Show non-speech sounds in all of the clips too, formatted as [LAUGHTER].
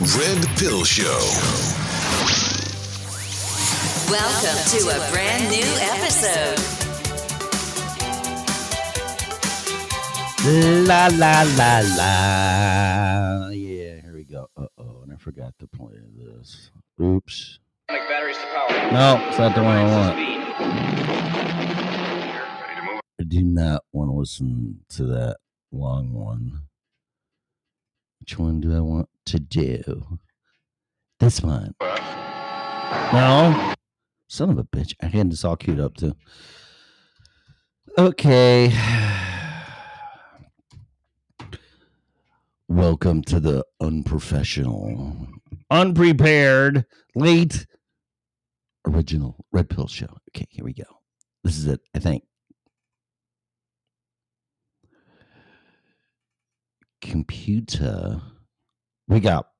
Red Pill Show. Welcome to a brand new episode. La la la la. Yeah, here we go. Uh oh, and I forgot to play this. Oops. batteries to power. No, it's not the one I want. I do not want to listen to that long one. Which one do I want to do? This one. No. Son of a bitch. I had this all queued up too. Okay. Welcome to the unprofessional, unprepared, late, original Red Pill Show. Okay, here we go. This is it, I think. Computer. Wake up.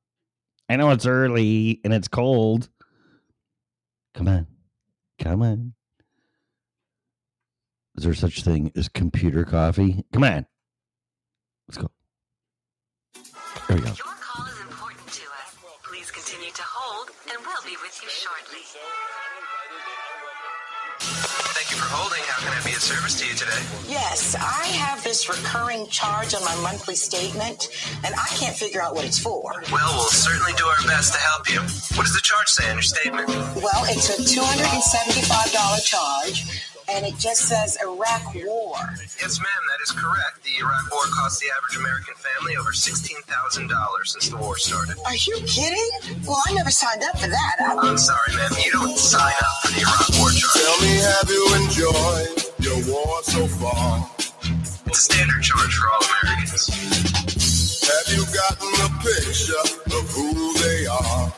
I know it's early and it's cold. Come on. Come on. Is there such thing as computer coffee? Come on. Let's go. There we go. For holding. How can I be of service to you today? Yes, I have this recurring charge on my monthly statement, and I can't figure out what it's for. Well, we'll certainly do our best to help you. What does the charge say on your statement? Well, it's a $275 charge, and it just says Iraq War. Yes, ma'am, that is correct. The Iraq War cost the average American family over $16,000 since the war started. Are you kidding? Well, I never signed up for that. I- I'm sorry, ma'am, you don't sign up for the Iraq War charge. Tell me, have you enjoyed your war so far? It's a standard charge for all Americans. Have you gotten a picture of who they are?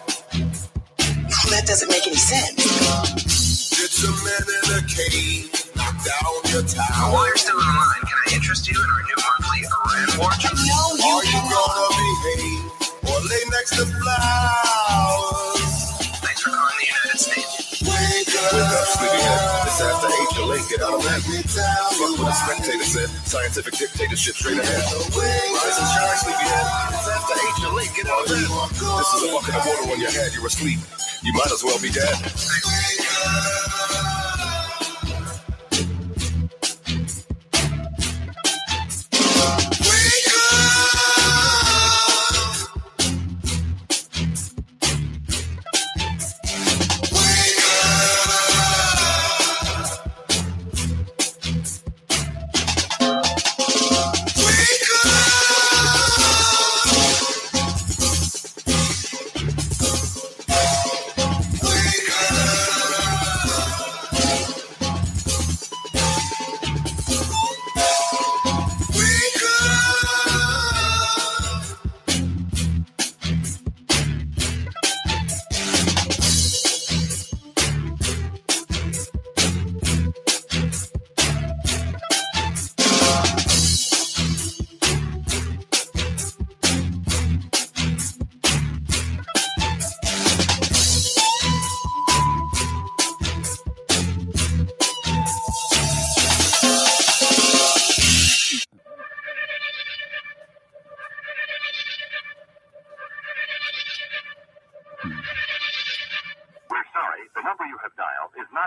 that doesn't make any sense. While you're still on the line, can I interest you in our new monthly Iran War charge? No, you Are you gonna behave or lay next to flowers? Thanks for calling the United States. Wake Wake up, sleepyhead. It's after eight. Your late. Get out of bed. Let me tell Fuck what a why. spectator said. Scientific dictatorship straight ahead. Rise and shine, sleepyhead. It's after eight. You're late. Get out of bed. This is a bucket of water on your head. You're asleep. You might as well be dead.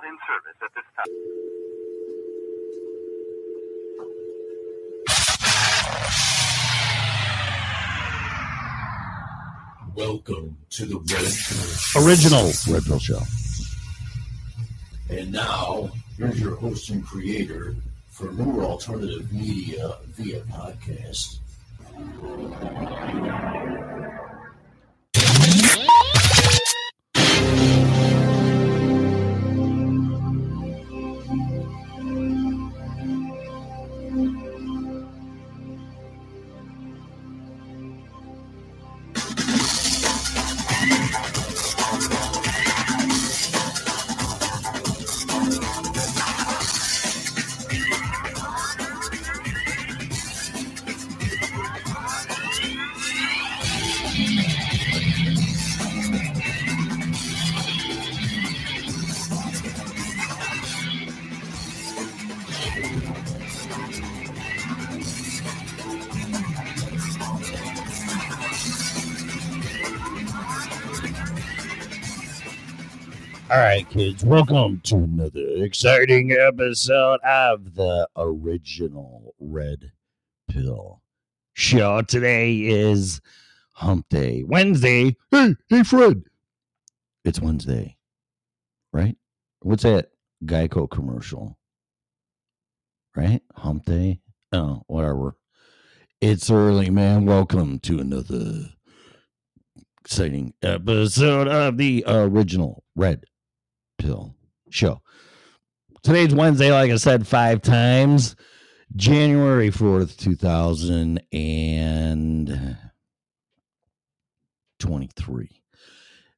Not in service at this time. Welcome to the Red Original Red Pill Show. And now, here's your host and creator for New Alternative Media via podcast. Kids, welcome to another exciting episode of the original Red Pill Show. Today is Hump Day, Wednesday. Hey, hey, Fred. It's Wednesday, right? What's that Geico commercial? Right? Hump Day? Oh, whatever. It's early, man. Welcome to another exciting episode of the original Red Pill Show. Today's Wednesday, like I said five times, January 4th, 2023.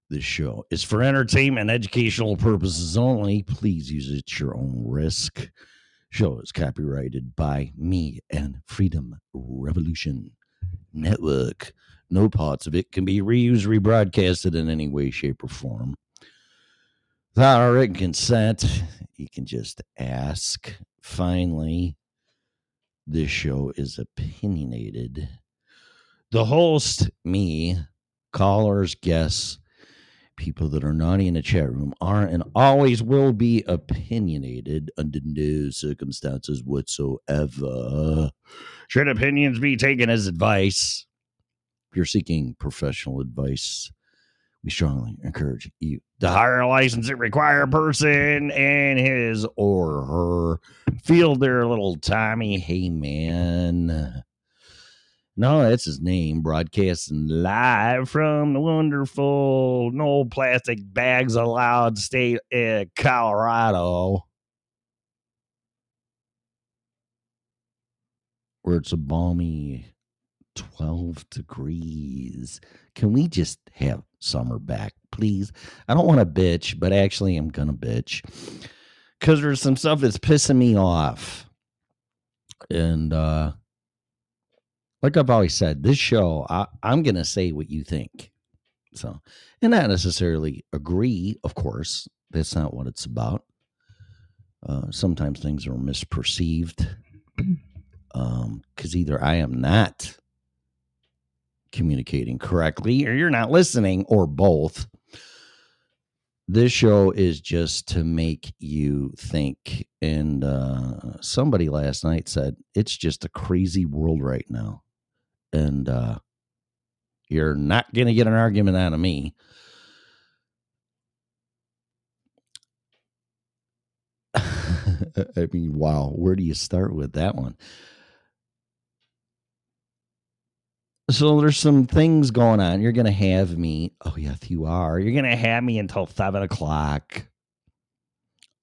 This show is for entertainment educational purposes only. Please use it at your own risk. Show is copyrighted by me and Freedom Revolution Network. No parts of it can be reused, rebroadcasted in any way, shape, or form. Without written consent, you can just ask. Finally, this show is opinionated. The host, me, callers, guests, people that are naughty in the chat room are and always will be opinionated under no circumstances whatsoever. Should opinions be taken as advice? If you're seeking professional advice, we strongly encourage you to hire a license licensed required person and his or her field their little Tommy Hey man. No, that's his name. Broadcasting live from the wonderful no plastic bags allowed state of Colorado. Where it's a balmy 12 degrees. Can we just have summer back, please? I don't want to bitch, but actually, I'm going to bitch because there's some stuff that's pissing me off. And, uh, like I've always said, this show, I, I'm going to say what you think. So, and not necessarily agree, of course. That's not what it's about. Uh, sometimes things are misperceived because um, either I am not communicating correctly or you're not listening or both. This show is just to make you think. And uh, somebody last night said it's just a crazy world right now. And uh, you're not going to get an argument out of me. [LAUGHS] I mean, wow, where do you start with that one? So there's some things going on. You're to have me. Oh, yes, you are. You're to have me until seven o'clock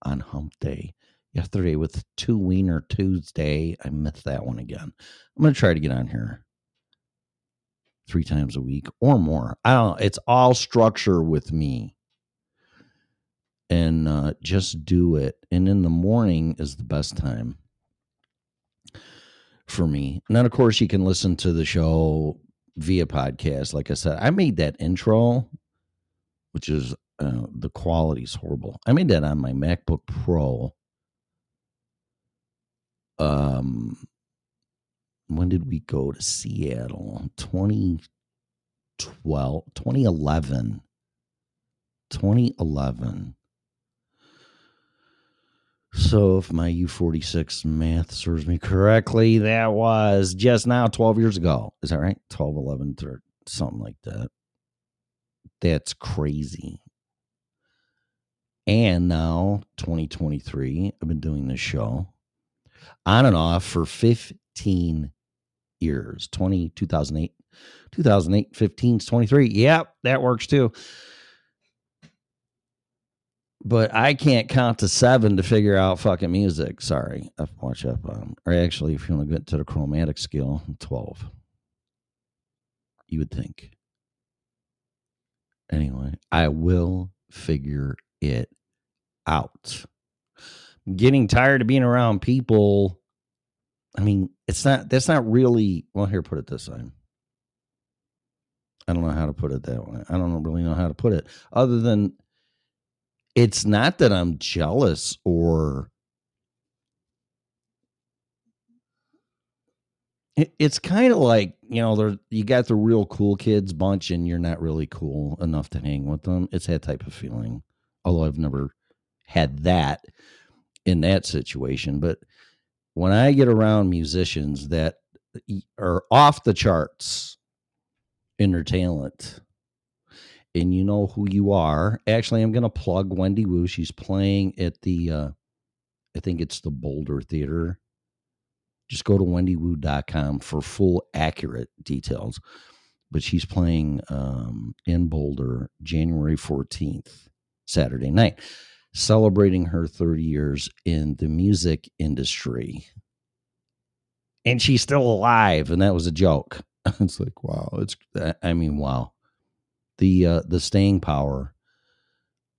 on hump day. Yesterday with two wiener Tuesday. I missed that one again. I'm to try to get on here three times a week or more. I don't know. It's all structure with me. And uh, just do it. And in the morning is the best time for me. And then, of course, you can listen to the show via podcast. Like I said, I made that intro, which is uh, the quality's horrible. I made that on my MacBook Pro. Um, when did we go to Seattle? 2012, 2011. 2011. So, if my U46 math serves me correctly, that was just now 12 years ago. Is that right? 12, 11, or something like that. That's crazy. And now, 2023, I've been doing this show on and off for 15 years 20, 2008, 2008, 15, 23. Yep, that works too but I can't count to seven to figure out fucking music. Sorry, to watch up on. Or actually, if you want to get to the chromatic scale, twelve. You would think. Anyway, I will figure it out. Getting tired of being around people. I mean, it's not. That's not really. Well, here, put it this way. I don't know how to put it that way. I don't really know how to put it, other than it's not that I'm jealous or it's kind of like you know there you got the real cool kids bunch and you're not really cool enough to hang with them it's that type of feeling although I've never had that in that situation. But when I get around musicians that are off the charts in their talent, and you know who you are, actually, I'm going to plug Wendy Woo. She's playing at the, uh, I think it's the Boulder Theater. Just go to wendywoo.com for full accurate details. But she's playing um, in Boulder January 14th, Saturday night celebrating her 30 years in the music industry. And she's still alive, and that was a joke. [LAUGHS] it's like, wow, it's I mean, wow. The uh the staying power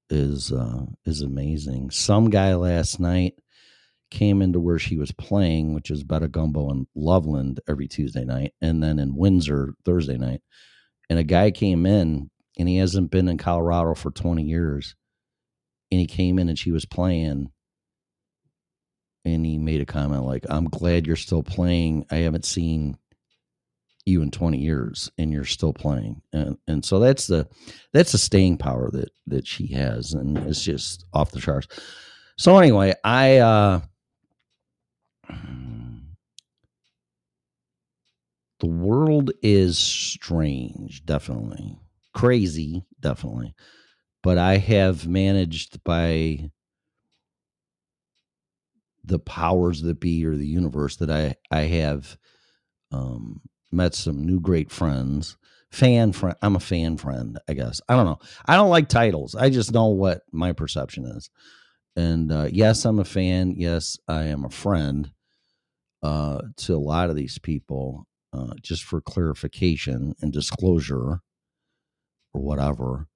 is uh is amazing. Some guy last night came into where she was playing, which is Betta Gumbo in Loveland every Tuesday night, and then in Windsor Thursday night. And a guy came in and he hasn't been in Colorado for 20 years and he came in and she was playing and he made a comment like i'm glad you're still playing i haven't seen you in 20 years and you're still playing. And and so that's the that's the staying power that that she has and it's just off the charts. So anyway i uh [SIGHS] the world is strange definitely. Crazy definitely. But I have managed by the powers that be or the universe that I I have um, met some new great friends. Fan friend, I'm a fan friend, I guess. I don't know. I don't like titles. I just know what my perception is. And uh, yes, I'm a fan. Yes, I am a friend uh, to a lot of these people. Uh, just for clarification and disclosure, or whatever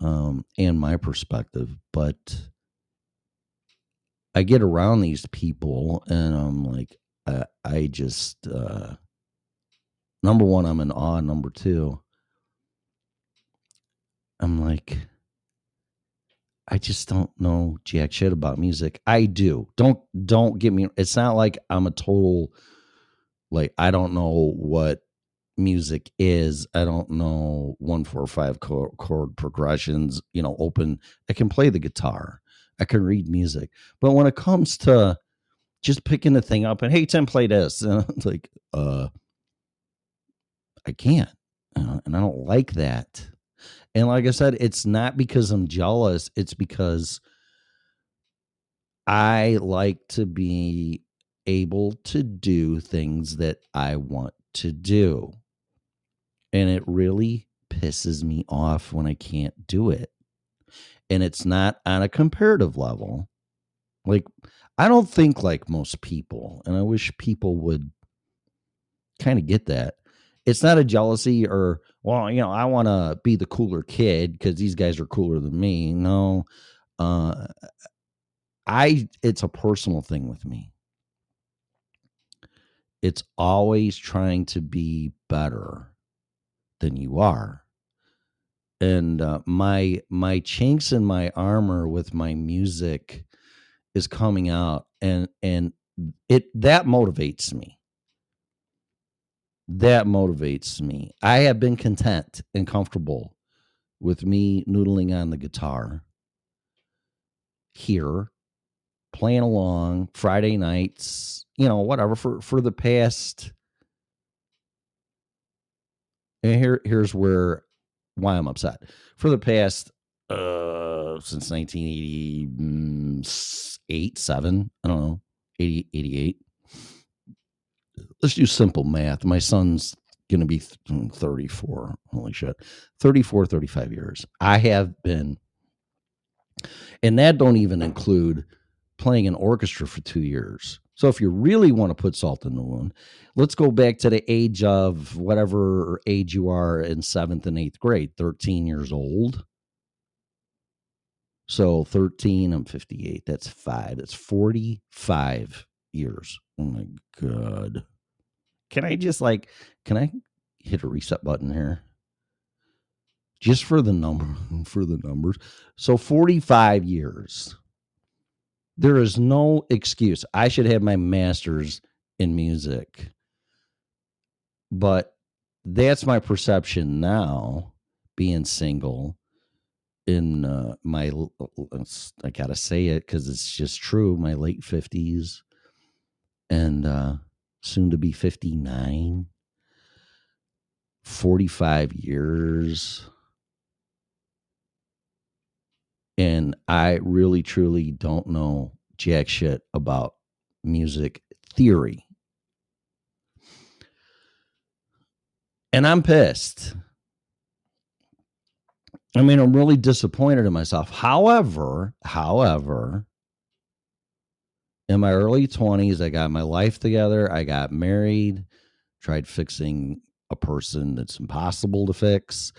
um, and my perspective, but I get around these people and I'm like, I, I just, uh, number one, I'm in awe. Number two, I'm like, I just don't know jack shit about music. I do. Don't don't get me. It's not like I'm a total like I don't know what music is. I don't know one, four, five chord, chord progressions, you know, open. I can play the guitar. I can read music. But when it comes to just picking the thing up and, hey, Tim, play this, [LAUGHS] and it's like, uh, I can't. Uh, and I don't like that. And like I said, it's not because I'm jealous, it's because I like to be able to do things that I want to do and it really pisses me off when I can't do it. And it's not on a comparative level. Like, I don't think like most people, and I wish people would kind of get that. It's not a jealousy or, well, you know, I want to be the cooler kid because these guys are cooler than me. No, uh, I, it's a personal thing with me. It's always trying to be better than you are and uh, my my chinks in my armor with my music is coming out and and it that motivates me that motivates me i have been content and comfortable with me noodling on the guitar here playing along friday nights you know whatever for for the past and here here's where why I'm upset. For the past uh since 1988 7 i don't know 80 88 let's do simple math my son's gonna be mm, 34 holy shit 34 35 years i have been and that don't even include playing an orchestra for two years so if you really want to put salt in the wound, let's go back to the age of whatever age you are in seventh and eighth grade, 13 years old. So 13, I'm 58. That's five. That's 45 years. Oh my God. Can I just like, can I hit a reset button here? Just for the number, [LAUGHS] for the numbers. So 45 years there is no excuse. I should have my master's in music. But that's my perception now, being single, in uh, my I gotta say it because it's just true. My late fifties, and uh, soon to be fifty nine. 45 years and I really truly don't know jack shit about music theory. And I'm pissed. I mean, I'm really disappointed in myself. However, however, in my early 20s, I got my life together. I got married, tried fixing a person that's impossible to fix,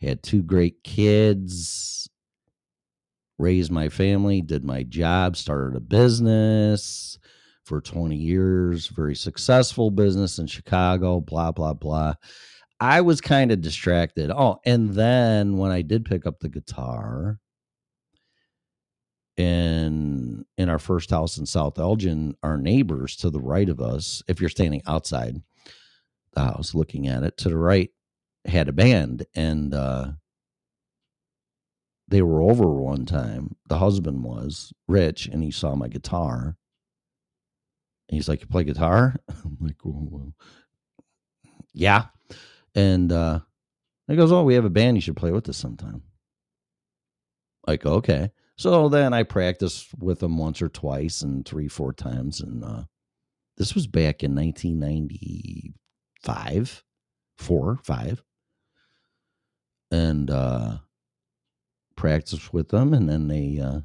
had two great kids, raised my family, did my job, started a business for 20 years, very successful business in Chicago, blah, blah, blah. I was kind of distracted. Oh, and then when I did pick up the guitar in in our first house in South Elgin, our neighbors to the right of us, if you're standing outside the house looking at it, to the right had a band and uh they were over one time. The husband was rich and he saw my guitar. And he's like, You play guitar? [LAUGHS] I'm like, well, well, Yeah. And uh he goes, Oh, we have a band. You should play with us sometime. Like, okay. So then I practiced with him once or twice and three, four times. And uh this was back in 1995, four, five. And uh practiced with them and then they uh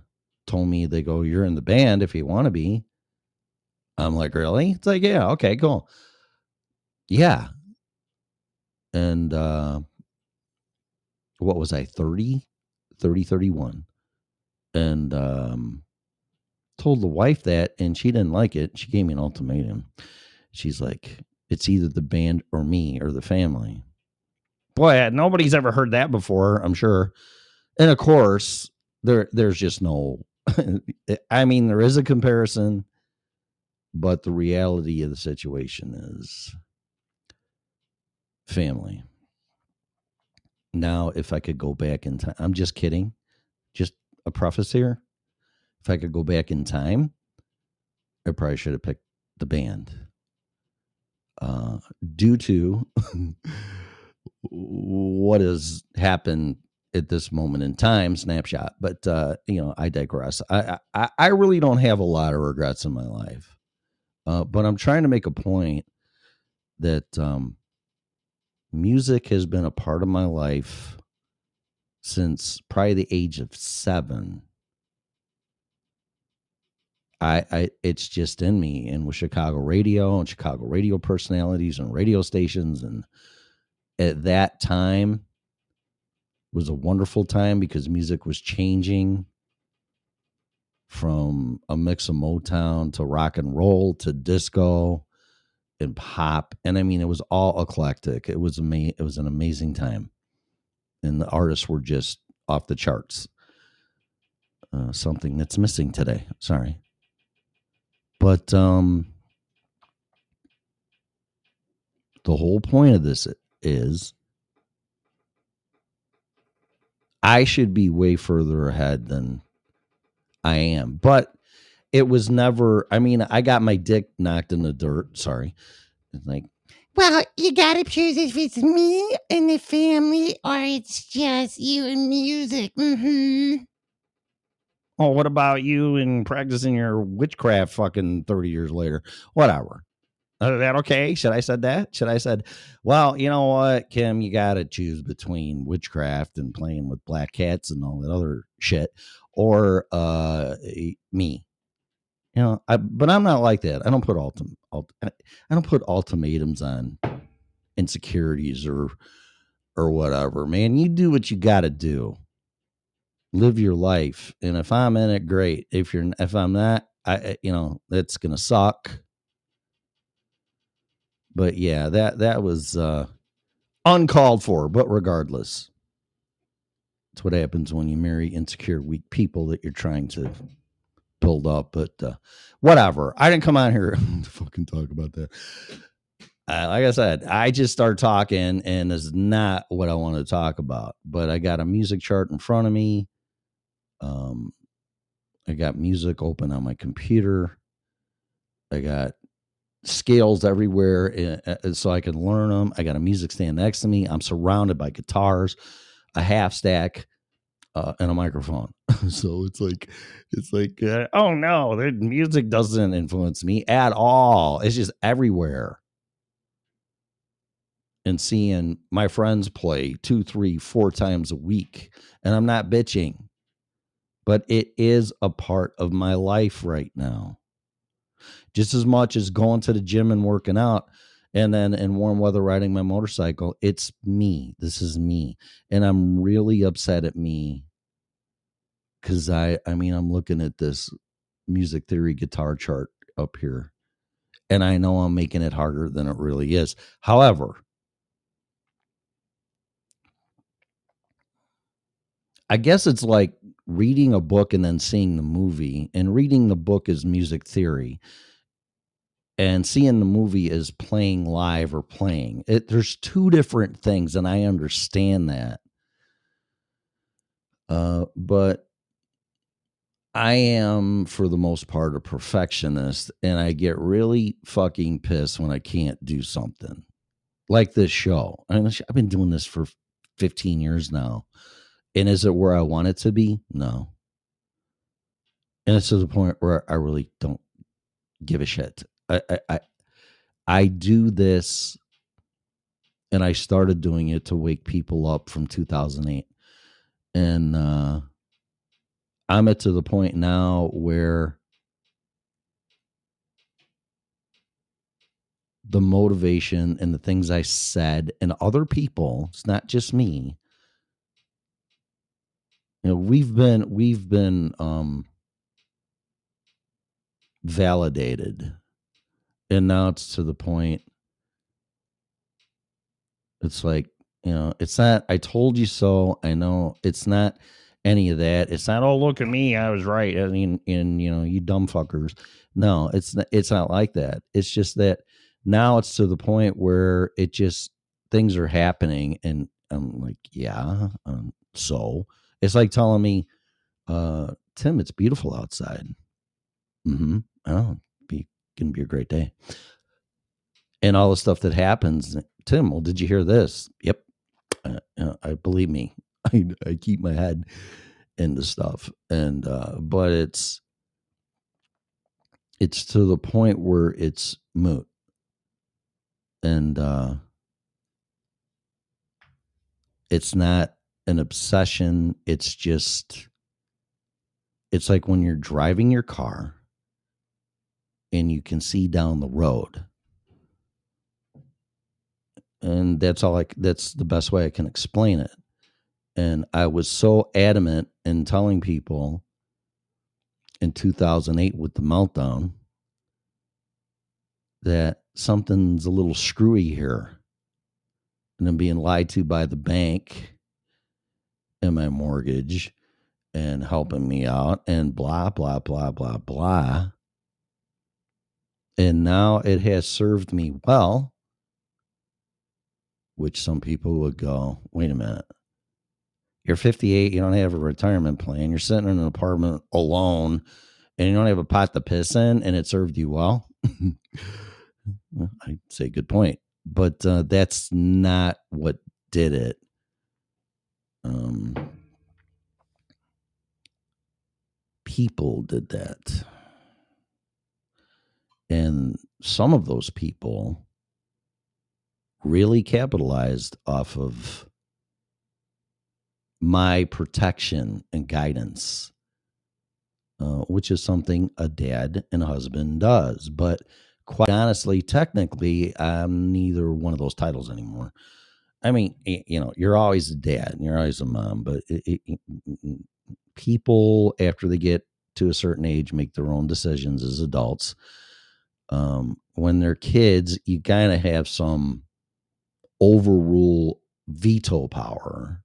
told me they go you're in the band if you want to be. I'm like really? It's like yeah okay cool. Yeah. And uh what was i 30 30 31 and um told the wife that and she didn't like it. She gave me an ultimatum. She's like it's either the band or me or the family. Boy nobody's ever heard that before i'm sure. And of course there there's just no [LAUGHS] i mean there is a comparison but the reality of the situation is family. Now if i could go back in time i'm just kidding. Just a here? If i could go back in time i probably should have picked the band. Uh due to [LAUGHS] what has happened at this moment in time snapshot. But uh you know i digress. I i, I really don't have a lot of regrets in my life. Uh but i'm trying to make a point that um music has been a part of my life since probably the age of seven I, I it's just in me and with chicago radio and chicago radio personalities and radio stations and at that time was a wonderful time because music was changing from a mix of Motown to rock and roll to disco and pop. And I mean, it was all eclectic. It was ama- it was an amazing time. And the artists were just off the charts. Uh, something that's missing today. Sorry. But um the whole point of this is I should be way further ahead than I am. But it was never, I mean, I got my dick knocked in the dirt. Sorry. Like, Well, you gotta choose if it's me and the family or it's just you and music. Mm-hmm. oh, what about you and practicing your witchcraft fucking 30 years later? Whatever. Is that okay? Should I said that? Should I said, well, you know what, Kim, you got to choose between witchcraft and playing with black cats and all that other shit, or uh, me. You know, I, but I'm not like that. I don't put ultim, ult, I don't put ultimatums on insecurities or or whatever. Man, you do what you got to do. Live your life, and if I'm in it, great. If you're, if I'm not, I, I- you know, that's gonna suck but yeah that that was uh uncalled for but regardless it's what happens when you marry insecure weak people that you're trying to build up but uh whatever i didn't come on here [LAUGHS] to fucking talk about that I, like I said, I just start talking, and it's not what I want to talk about. But I got a music chart in front of me. Um, I got music open on my computer. I got scales everywhere uh, uh, so I can learn them. I got a music stand next to me. I'm surrounded by guitars, a half stack, uh, and a microphone. [LAUGHS] so it's like, it's like, uh, oh no, the music doesn't influence me at all. It's just everywhere. And seeing my friends play two, three, four times a week, and I'm not bitching, but it is a part of my life right now just as much as going to the gym and working out and then in warm weather riding my motorcycle it's me. This is me. And i'm really upset at me because i i mean i'm looking at this music theory guitar chart up here and i know i'm making it harder than it really is. However i guess it's like reading a book and then seeing the movie and reading the book is music theory and seeing the movie is playing live or playing it there's two different things and i understand that. Uh, but i am for the most part a perfectionist and i get really fucking pissed when i can't do something. Like this show. I mean, i've been doing this for 15 years now. And is it where i want it to be? No. And it's to the point where i really don't give a shit I, I I do this and I started doing it to wake people up from 2008. And uh I'm at to the point now where the motivation and the things I said and other people, it's not just me. You know, we've been we've been um validated and now it's to the point it's like you know it's not i told you so i know it's not any of that it's not oh look at me i was right i mean and you know you dumb fuckers. No it's not, it's not like that it's just that now it's to the point where it just things are happening and i'm like yeah um, so? It's like telling me uh tim it's beautiful outside. Mm-hmm oh going to be a great day. And all the stuff that happens. Tim, well, did you hear this? Yep. Uh, uh, I believe me. [LAUGHS] I, I keep my head into stuff. And, uh, but it's, it's to the point where it's moot. And, uh, it's not an obsession. It's just, it's like when you're driving your car and you can see down the road. And that's all I that's the best way I can explain it. And I was so adamant in telling people in 2008 with the meltdown that something's a little screwy here. And I'm being lied to by the bank and my mortgage and helping me out and blah, blah, blah, blah, blah and now it has served me well which some people would go wait a minute. You're 58 you don't have a retirement plan you're sitting in an apartment alone and you don't have a pot to piss in and it served you well [LAUGHS] i'd say good point but uh, that's not what did it. Um people did that and some of those people really capitalized off of my protection and guidance, uh, which is something a dad and a husband does. But quite honestly, technically, I'm neither one of those titles anymore. I mean, you know, you're always a dad and you're always a mom, but it, it, mm, mm, mm, people, after they get to a certain age, make their own decisions as adults um, when they're kids, you kind of have some overrule veto power.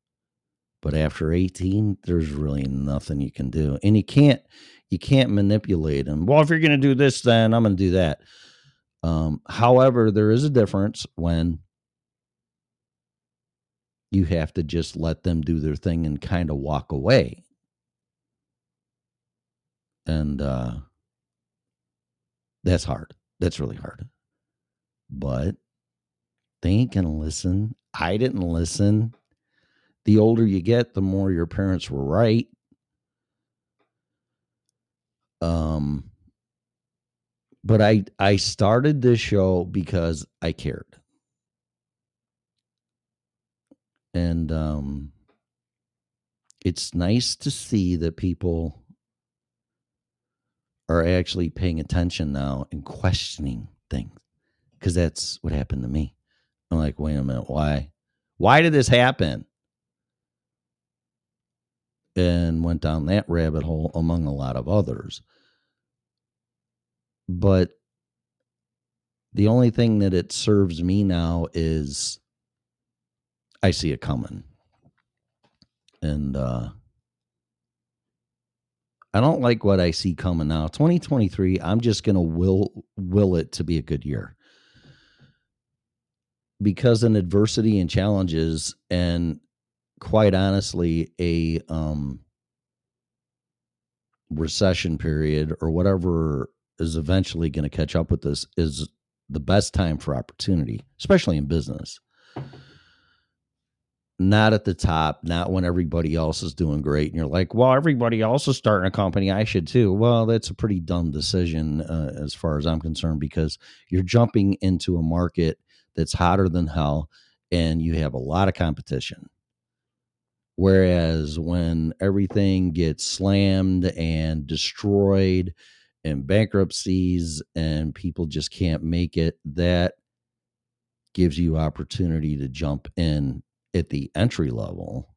But after 18, there's really nothing you can do. And you can't you can't manipulate them. Well, if you're going to do this, then I'm going to do that. Um, however, there is a difference when you have to just let them do their thing and kind of walk away. And uh, that's hard. That's really hard. But they ain't going to listen. I didn't listen. The older you get, the more your parents were right. Um, but I I started this show because I cared. And um it's nice to see that people are actually paying attention now and questioning things because that's what happened to me. I'm like, wait a minute, why? Why did this happen? And went down that rabbit hole among a lot of others. But the only thing that it serves me now is I see it coming. And uh I don't like what I see coming now. 2023, I'm just going to will will it to be a good year. Because in adversity and challenges and quite honestly a um recession period or whatever is eventually going to catch up with this is the best time for opportunity, especially in business. Not at the top, not when everybody else is doing great. And you're like, well, everybody else is starting a company. I should too. Well, that's a pretty dumb decision uh, as far as I'm concerned because you're jumping into a market that's hotter than hell and you have a lot of competition. Whereas when everything gets slammed and destroyed and bankruptcies and people just can't make it, that gives you opportunity to jump in at the entry level,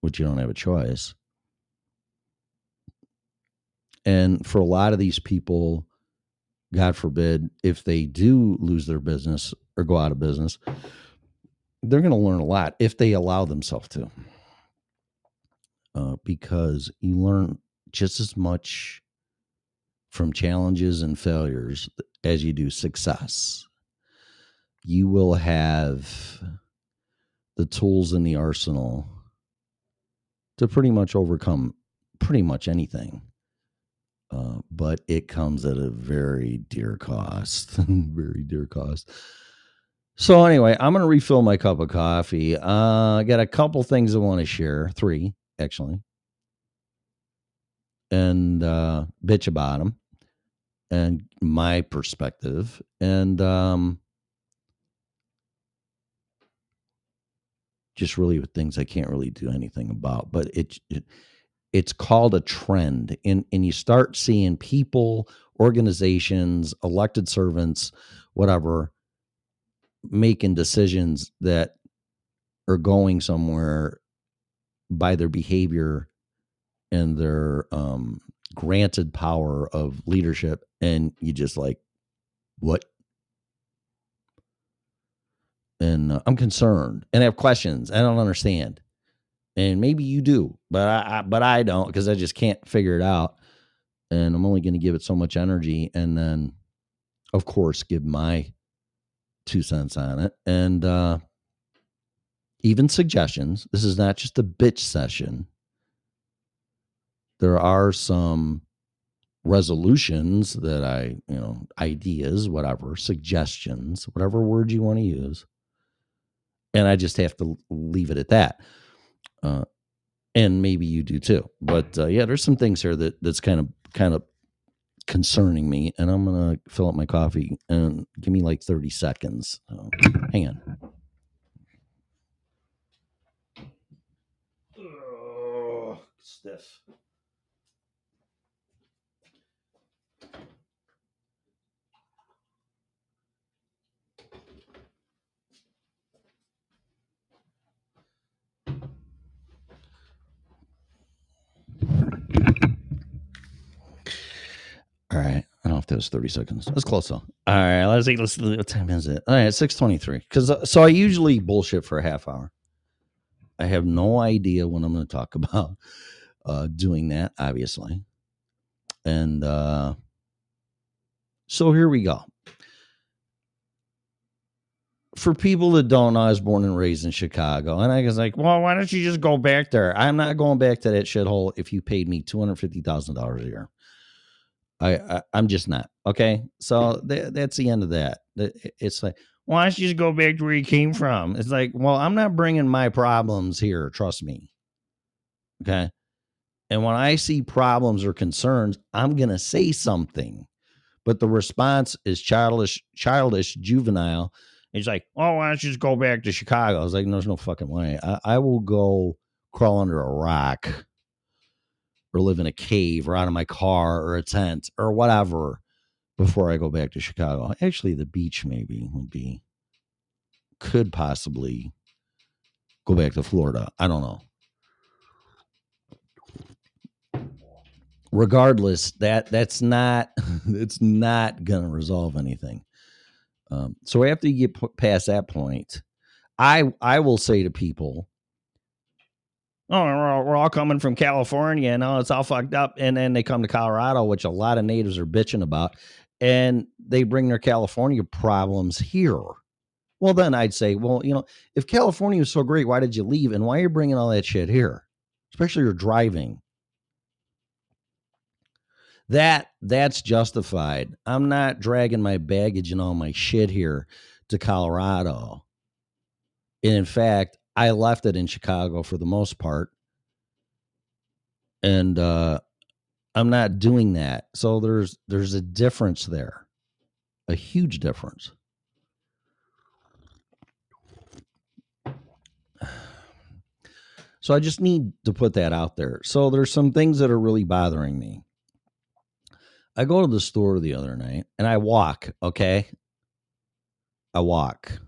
which you don't have a choice. And for a lot of these people, God forbid, if they do lose their business or go out of business, they're going to learn a lot if they allow themselves to. Uh, because you learn just as much from challenges and failures as you do success. You will have the tools in the arsenal to pretty much overcome pretty much anything. Uh, but it comes at a very dear cost, [LAUGHS] very dear cost. So anyway, I'm going to refill my cup of coffee. Uh, I got a couple things I want to share, three actually, and uh, bitch about them and my perspective and um just really with things I can't really do anything about but it, it it's called a trend and and you start seeing people organizations elected servants whatever making decisions that are going somewhere by their behavior and their um granted power of leadership and you just like what and uh, i'm concerned and i have questions i don't understand. And maybe you do but i, I but i don't because i just can't figure it out. And i'm only going to give it so much energy and then of course give my two cents on it. And uh even suggestions. This is not just a bitch session. There are some resolutions that I, you know, ideas, whatever, suggestions, whatever word you want to use. And I just have to leave it at that. Uh, and maybe you do too. But uh, yeah, there's some things here that that's kind of kind of concerning me, and I'm gonna fill up my coffee and give me like 30 seconds. Uh, hang on. Oh, stiff. All right. I don't know if that was 30 seconds. That's close though. All right. Let's see. Let's what time is it? All right, 623. Because uh, so I usually bullshit for a half hour. I have no idea what I'm going to talk [LAUGHS] about uh, doing that, obviously. And uh, so here we go. for people that don't know, I was born and raised in Chicago, and I was like, "Well, why don't you just go back there?" I'm not going back to that shithole if you paid me two hundred fifty thousand dollars a year. I, I I'm just not okay. So th- that's the end of that. It's like, why don't you just go back to where you came from? It's like, well, I'm not bringing my problems here. Trust me. Okay. And when I see problems or concerns, I'm gonna say something. But the response is childish, childish, juvenile. It's like, oh, why don't you just go back to Chicago? I was like, no, there's no fucking way. I, I will go crawl under a rock or live in a cave or out of my car or a tent or whatever before I go back to Chicago. Actually, the beach maybe would be, could possibly go back to Florida. I don't know. Regardless, that that's not [LAUGHS] it's not gonna resolve anything. Um, so after you get p- past that point, I I will say to people, "Oh, we're all, we're all coming from California, and oh, it's all fucked up." And then they come to Colorado, which a lot of natives are bitching about, and they bring their California problems here. Well, then I'd say, well, you know, if California was so great, why did you leave, and why are you bringing all that shit here, especially your driving? That that's justified. I'm not dragging my baggage and all my shit here to Colorado. And in fact, I left it in Chicago for the most part. And uh I'm not doing that. So there's there's a difference there. A huge difference. So I just need to put that out there. So there's some things that are really bothering me. I go to the store the other night and I walk, okay? I walk.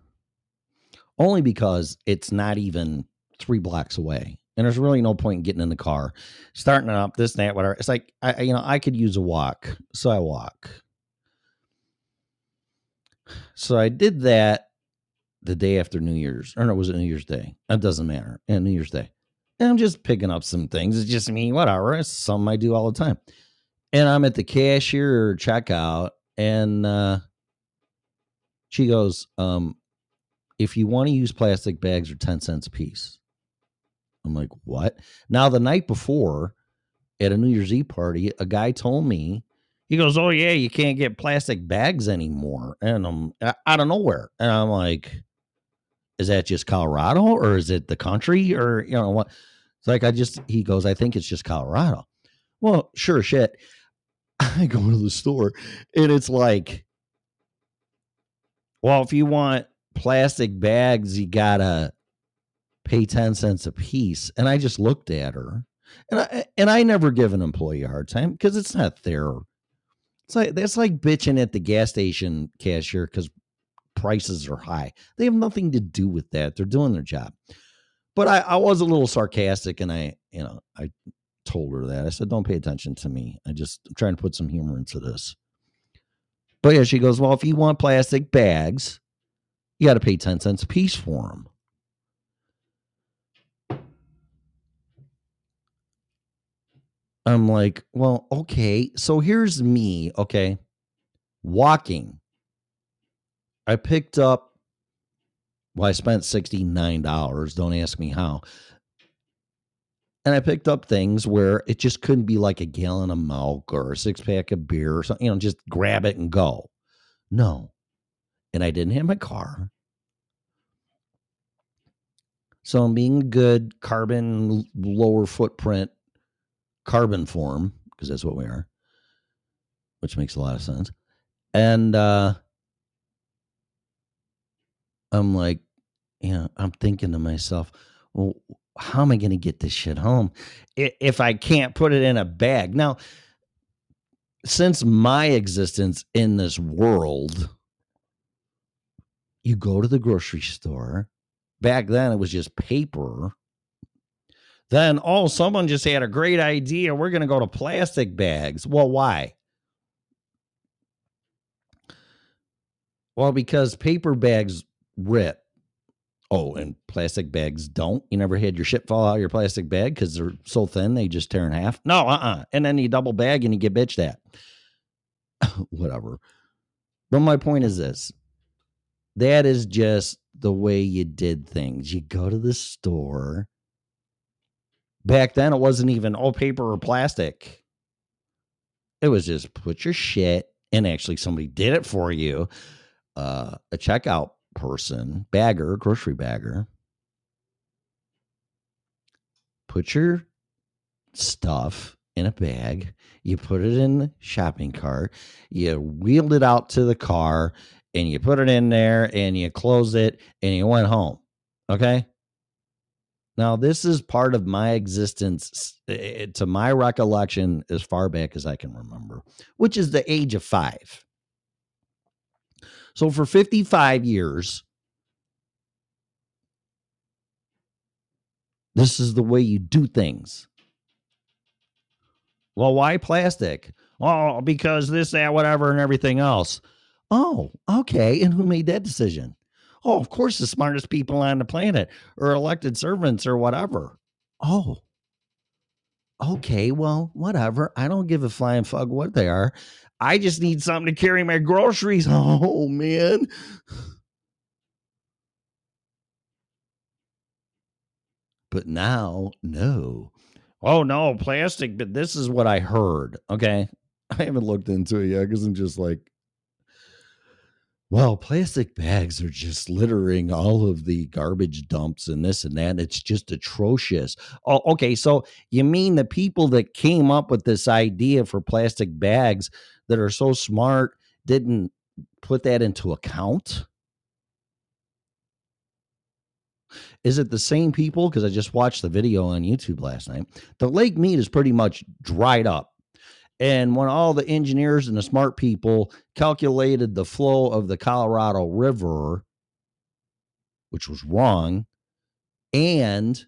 Only because it's not even three blocks away. And there's really no point in getting in the car, starting it up, this, that, whatever. It's like I I- you know, I could use a walk. So I walk. So I did that the day after New Year's. Or no, was it New Year's Day? It doesn't matter. And New Year's Day. And I'm just picking up some things. It's just me, whatever. It's something I do all the time and I'm at the cashier checkout, and uh, she goes, um, "If you want to use plastic bags, are ten cents a piece." I'm like, "What?" Now the night before, at a New Year's Eve party, a guy told me, he goes, "Oh yeah, you can't get plastic bags anymore," and I'm out of nowhere, and I'm like, "Is that just Colorado, or is it the country, or you know what?" It's like I just he goes, "I think it's just Colorado." Well, sure shit. [LAUGHS] I go to the store and it's like, well, if you want plastic bags, you gotta pay 10 cents a piece. And I just looked at her and I and I never give an employee a hard time because it's not their it's like that's like bitching at the gas station cashier because prices are high. They have nothing to do with that. They're doing their job. But I, I was a little sarcastic and I, you know, I told her that. I said, don't pay attention to me. I just I'm trying to put some humor into this. But yeah, she goes, well, if you want plastic bags, you got to pay 10 cents a piece for them. I'm like, well, okay. So here's me, okay, walking. I picked up, well, I spent $69. Don't ask me how and I picked up things where it just couldn't be like a gallon of milk or a six pack of beer or something, you know, just grab it and go. No. And I didn't have my car. So I'm being good carbon lower footprint carbon form, because that's what we are, which makes a lot of sense. And uh I'm like, you know, I'm thinking to myself, well, how am I going to get this shit home if I can't put it in a bag? Now, since my existence in this world, you go to the grocery store. Back then, it was just paper. Then, oh, someone just had a great idea. We're going to go to plastic bags. Well, why? Well, because paper bags rip. Oh, and plastic bags don't. You never had your shit fall out of your plastic bag because they're so thin they just tear in half. No, uh, uh And then you double bag and you get bitched at. [COUGHS] Whatever. But my point is this: that is just the way you did things. You go to the store. Back then, it wasn't even all paper or plastic. It was just put your shit, and actually, somebody did it for you. Uh, a checkout person, bagger, grocery bagger, put your stuff in a bag. You put it in the shopping cart. You wheeled it out to the car and you put it in there and you close it and you went home. Okay. Now, this is part of my existence eh, to my recollection as far back as I can remember, which is the age of five. So, for 55 years, this is the way you do things. Well, why plastic? Oh, because this, that, whatever, and everything else. Oh, okay. And who made that decision? Oh, of course, the smartest people on the planet or elected servants or whatever. Oh, okay. Well, whatever. I don't give a flying fuck what they are. I just need something to carry my groceries. [LAUGHS] Oh, man. But now, no. Oh, no, plastic. But this is what I heard. Okay. I haven't looked into it yet because I'm just like, well, plastic bags are just littering all of the garbage dumps and this and that. It's just atrocious. Oh, okay. So you mean the people that came up with this idea for plastic bags that are so smart didn't put that into account? Is it the same people? Because I just watched the video on YouTube last night. The Lake Mead is pretty much dried up. And when all the engineers and the smart people calculated the flow of the Colorado River, which was wrong, and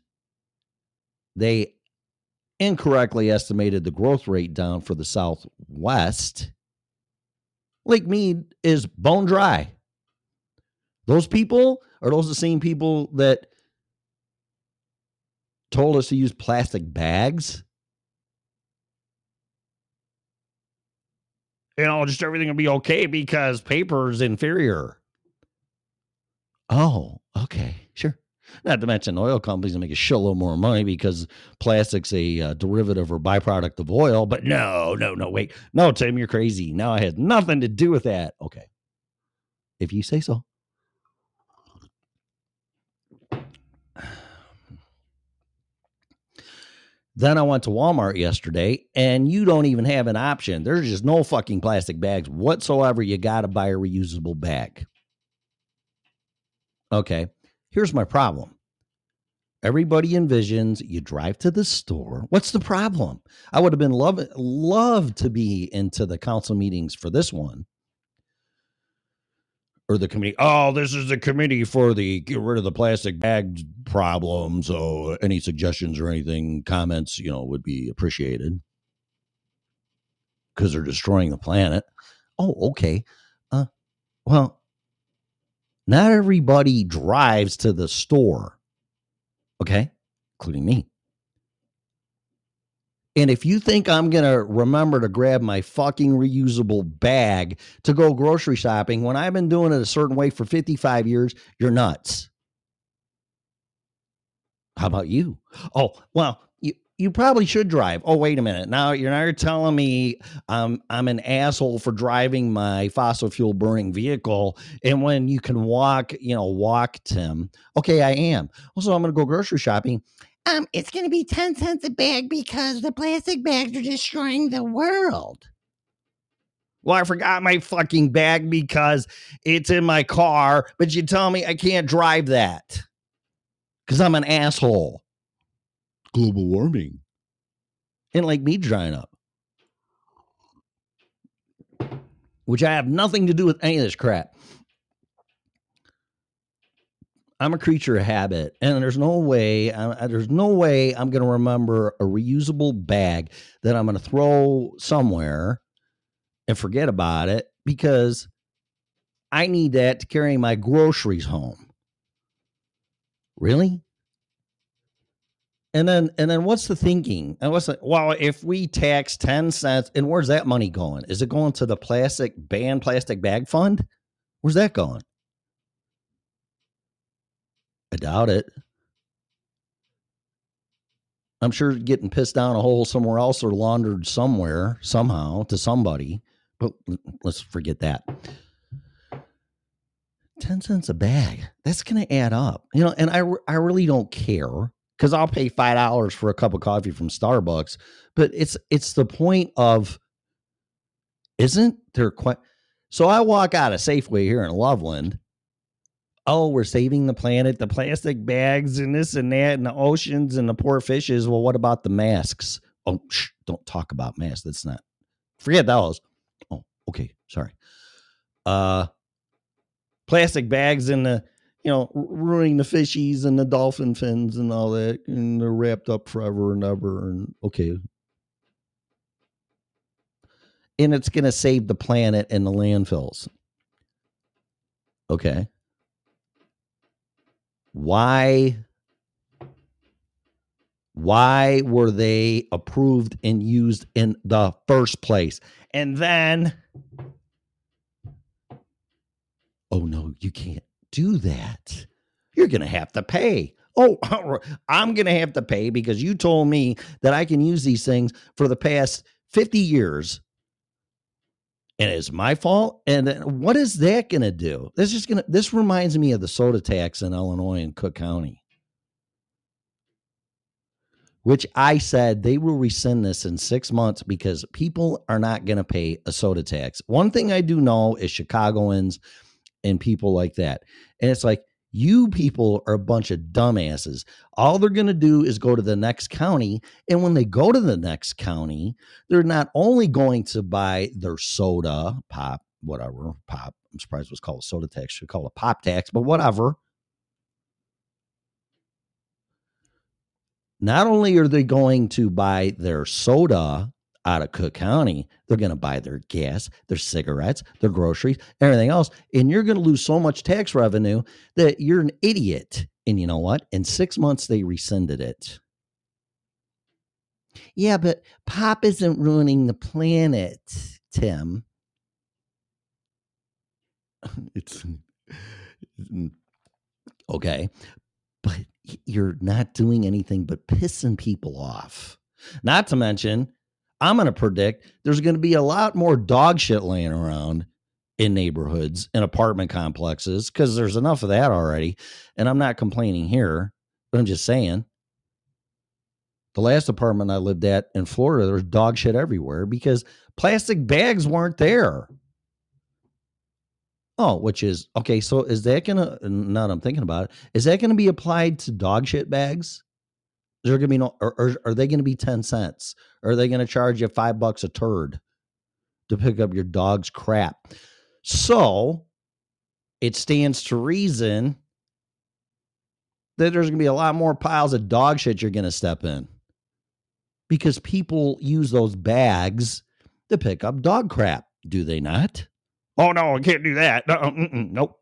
they incorrectly estimated the growth rate down for the Southwest, Lake Mead is bone dry. Those people are those the same people that told us to use plastic bags? You know, just everything will be okay because paper is inferior. Oh, okay, sure. Not to mention, oil companies make a shitload more money because plastic's a uh, derivative or byproduct of oil. But no, no, no, wait. No, Tim, you're crazy. No, I had nothing to do with that. Okay. If you say so. Then I went to Walmart yesterday and you don't even have an option. There's just no fucking plastic bags whatsoever. You got to buy a reusable bag. Okay, here's my problem. Everybody envisions you drive to the store. What's the problem? I would have been love love to be into the council meetings for this one or the committee. Oh, this is the committee for the get rid of the plastic bag problem. So any suggestions or anything, comments, you know, would be appreciated because they're destroying the planet. Oh, okay. Uh, well, not everybody drives to the store. Okay, including me. And if you think I'm going to remember to grab my fucking reusable bag to go grocery shopping when I've been doing it a certain way for 55 years, you're nuts. How about you? Oh, well, you, you probably should drive. Oh, wait a minute. Now you're now you're telling me I'm I'm an asshole for driving my fossil fuel burning vehicle. And when you can walk, you know, walk, Tim. Okay, I am. Also, I'm gonna go grocery shopping um, it's going to be 10 cents a bag because the plastic bags are destroying the world. Well, I forgot my fucking bag because it's in my car, but you tell me I can't drive that because I'm an asshole. Global warming. And Lake Mead drying up. Which I have nothing to do with any of this crap. I'm a creature of habit, and there's no way, I, there's no way I'm going to remember a reusable bag that I'm going to throw somewhere and forget about it because I need that to carry my groceries home. Really? And then, and then, what's the thinking? And what's the, well, if we tax ten cents, and where's that money going? Is it going to the plastic ban plastic bag fund? Where's that going? I doubt it. I'm sure getting pissed down a hole somewhere else or laundered somewhere somehow to somebody. But let's forget that. 10 cents a bag. That's going to add up. You know, and I, I really don't care cuz I'll pay $5 for a cup of coffee from Starbucks, but it's it's the point of isn't there quite so I walk out of Safeway here in Loveland. Oh, we're saving the planet, the plastic bags and this and that, and the oceans and the poor fishes. Well, what about the masks? Oh, shh, don't talk about masks. That's not forget those. Oh, okay, sorry. Uh plastic bags and the you know ruining the fishies and the dolphin fins and all that, and they're wrapped up forever and ever. And okay, and it's going to save the planet and the landfills. Okay. Why why were they approved and used in the first place? And then Oh no, you can't do that. You're going to have to pay. Oh, [LAUGHS] I'm going to have to pay because you told me that I can use these things for the past 50 years and it's my fault. And then what is that going to do? This is going to. This reminds me of the soda tax in Illinois and Cook County, which I said they will rescind this in six months because people are not going to pay a soda tax. One thing I do know is Chicagoans and people like that, and it's like you people are a bunch of dumbasses. All they're going to do is go to the next county. And when they go to the next county, they're not only going to buy their soda, pop, whatever, pop. I'm surprised it was called a soda tax. Should call it a pop tax, but whatever. Not only are they going to buy their soda out of Cook County, they're going to buy their gas, their cigarettes, their groceries, everything else. And you're going to lose so much tax revenue that you're an idiot. And you know what? In six months, they rescinded it. Yeah, but pop isn't ruining the planet, Tim. [LAUGHS] It's mm, okay, but you're not doing anything but pissing people off. Not to mention, I'm going to predict there's going to be a lot more dog shit laying around in neighborhoods and apartment complexes because there's enough of that already. And I'm not complaining here, but I'm just saying. The last apartment I lived at in Florida, there was dog shit everywhere because plastic bags weren't there. Oh, which is okay. So is that gonna? Now that I'm thinking about it, is that gonna be applied to dog shit bags? Is there gonna be no? Or, or are they gonna be ten cents? Or are they gonna charge you five bucks a turd to pick up your dog's crap? So it stands to reason that there's gonna be a lot more piles of dog shit you're gonna step in because people use those bags to pick up dog crap. Do they not? Oh no, I can't do that. Uh-uh, mm-mm, nope.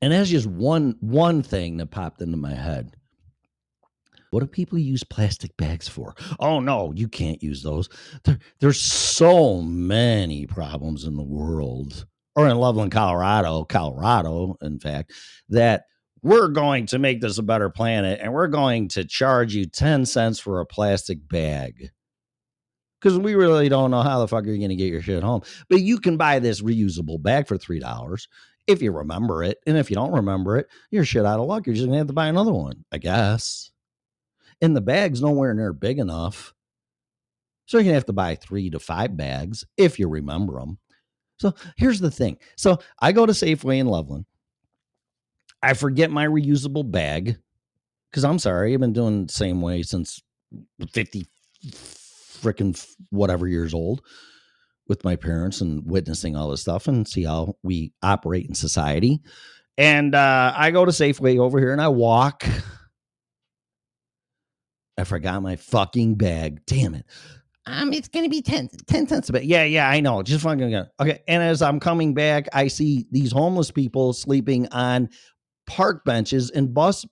And that's just one one thing that popped into my head. What do people use plastic bags for? Oh no, you can't use those. There, there's so many problems in the world, or in Loveland, Colorado, Colorado, in fact, that we're going to make this a better planet and we're going to charge you 10 cents for a plastic bag because we really don't know how the fuck you're going to get your shit home. But you can buy this reusable bag for three dollars if you remember it, and if you don't remember it, you're shit out of luck. You're just to have to buy another one, I guess. And the bag's nowhere near big enough, so you're to have to buy three to five bags if you remember them. So here's the thing. So I go to Safeway in Loveland. I forget my reusable bag because I'm sorry, I've been doing the same way since 50 freaking whatever years old with my parents and witnessing all this stuff and see how we operate in society. And uh, I go to Safeway over here and I walk. I forgot my fucking bag. Damn it. Um, it's gonna be 10, 10 cents a bit. Yeah, yeah, I know. Just fucking go. Okay. And as I'm coming back, I see these homeless people sleeping on park benches and bus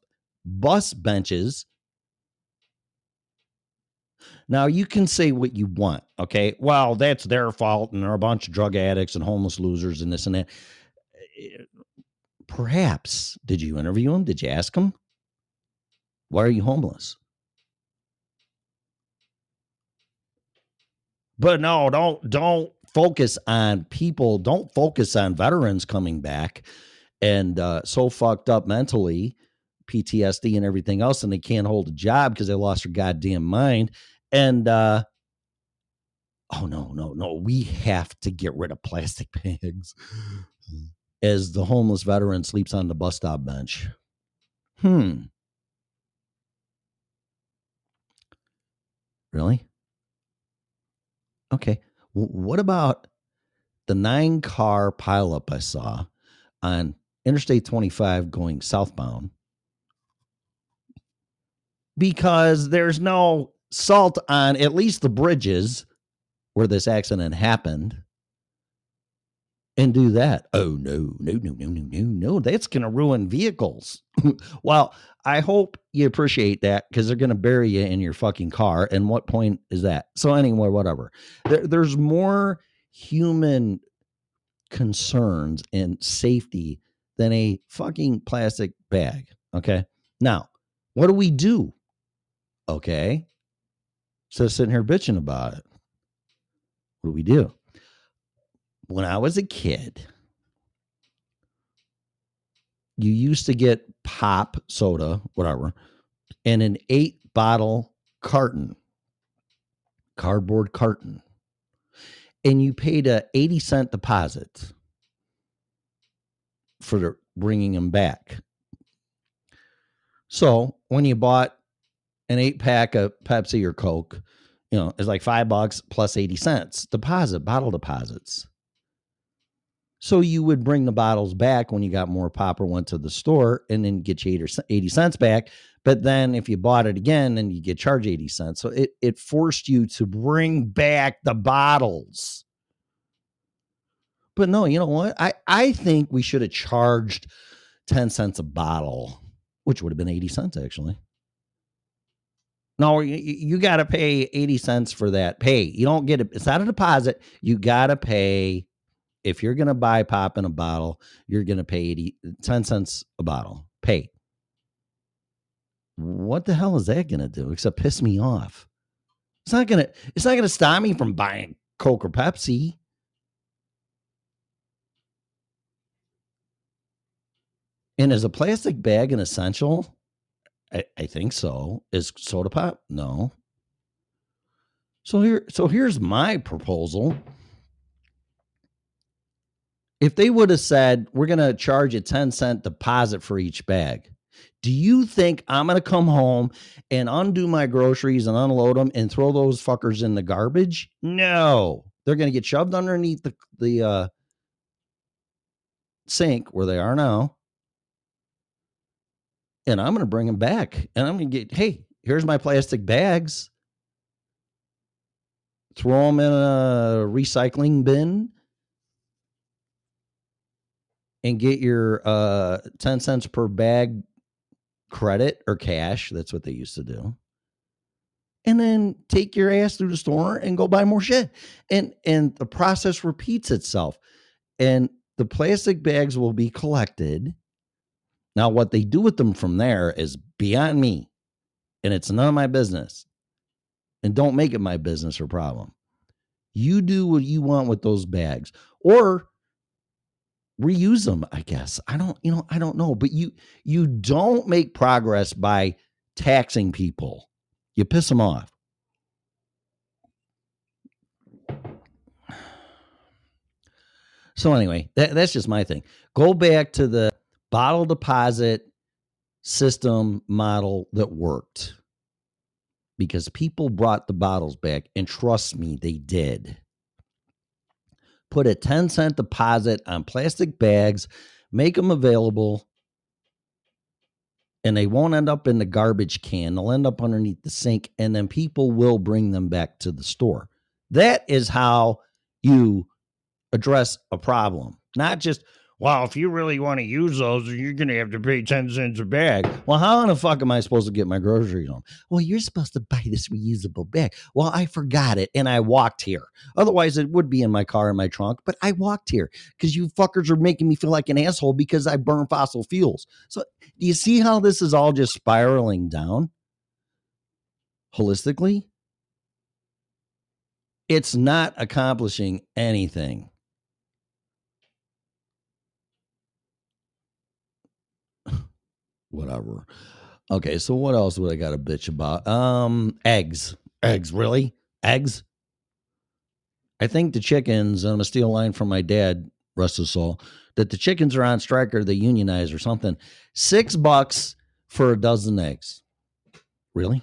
bus benches now you can say what you want, okay? Well, that's their fault, and they're a bunch of drug addicts and homeless losers and this and that. perhaps did you interview him? Did you ask him? Why are you homeless? But no, don't don't focus on people. Don't focus on veterans coming back and uh, so fucked up mentally, PTSD and everything else, and they can't hold a job because they lost their goddamn mind. And uh, oh no, no, no, we have to get rid of plastic [LAUGHS] bags. As the homeless veteran sleeps on the bus stop bench. Hmm. Really? Okay. W- what about the nine car pileup I saw on Interstate 25 going southbound? Because there's no salt on at least the bridges where this accident happened and do that. Oh no, no, no, no, no, no, no. That's gonna ruin vehicles. [LAUGHS] well, I hope you appreciate that because they're gonna bury you in your fucking car. And what point is that? So anyway, whatever. There, there's more human concerns and safety than a fucking plastic bag. Okay. Now, what do we do? Okay. So sitting here bitching about it. What do we do? when I was a kid, you used to get pop soda, whatever, in an eight bottle carton, cardboard carton. And you paid a 80 cent deposit for bringing them back. So when you bought an eight pack of Pepsi or Coke, you know, it's like five bucks plus 80 cents deposit, bottle deposits. So you would bring the bottles back when you got more pop or went to the store and then get you 80, or 80 cents back. But then if you bought it again, then you get charged 80 cents. So it, it forced you to bring back the bottles. But no, you know what? I, I think we should have charged 10 cents a bottle, which would have been 80 cents actually. No, you, you got to pay 80 cents for that. Pay. You don't get it. It's not a deposit. You got to pay if you're going to buy pop in a bottle, you're going to pay 80, 10 cents a bottle. Pay. What the hell is that going to do except piss me off? It's not going to it's not going to stop me from buying Coke or Pepsi. And is a plastic bag an essential? I, I think so. Is soda pop? No. So here so here's my proposal if they would have said we're going to charge a 10 cent deposit for each bag do you think i'm going to come home and undo my groceries and unload them and throw those fuckers in the garbage no they're going to get shoved underneath the the uh, sink where they are now and i'm going to bring them back and i'm going to get hey here's my plastic bags throw them in a recycling bin and get your uh 10 cents per bag credit or cash. That's what they used to do. And then take your ass through the store and go buy more shit. And and the process repeats itself. And the plastic bags will be collected. Now, what they do with them from there is beyond me. And it's none of my business. And don't make it my business or problem. You do what you want with those bags. Or reuse them i guess i don't you know i don't know but you you don't make progress by taxing people you piss them off [SIGHS] so anyway that, that's just my thing go back to the bottle deposit system model that worked because people brought the bottles back and trust me they did put a 10 cent deposit on plastic bags, make them available, and they won't end up in the garbage can. They'll end up underneath the sink, and then people will bring them back to the store. That is how you address a problem, not just, well, if you really want to use those, you're going to have to pay 10 cents a bag. Well, how in the fuck am I supposed to get my groceries home? Well, you're supposed to buy this reusable bag. Well, I forgot it and I walked here. Otherwise, it would be in my car in my trunk, but I walked here because you fuckers are making me feel like an asshole because I burn fossil fuels. So, do you see how this is all just spiraling down holistically? It's not accomplishing anything. Whatever. Okay, so what else would I got to bitch about? Um, eggs. Eggs, really? Eggs? I think the chickens, I'm gonna steal a line from my dad, rest his soul, that the chickens are on strike or they unionize or something. Six bucks for a dozen eggs. Really?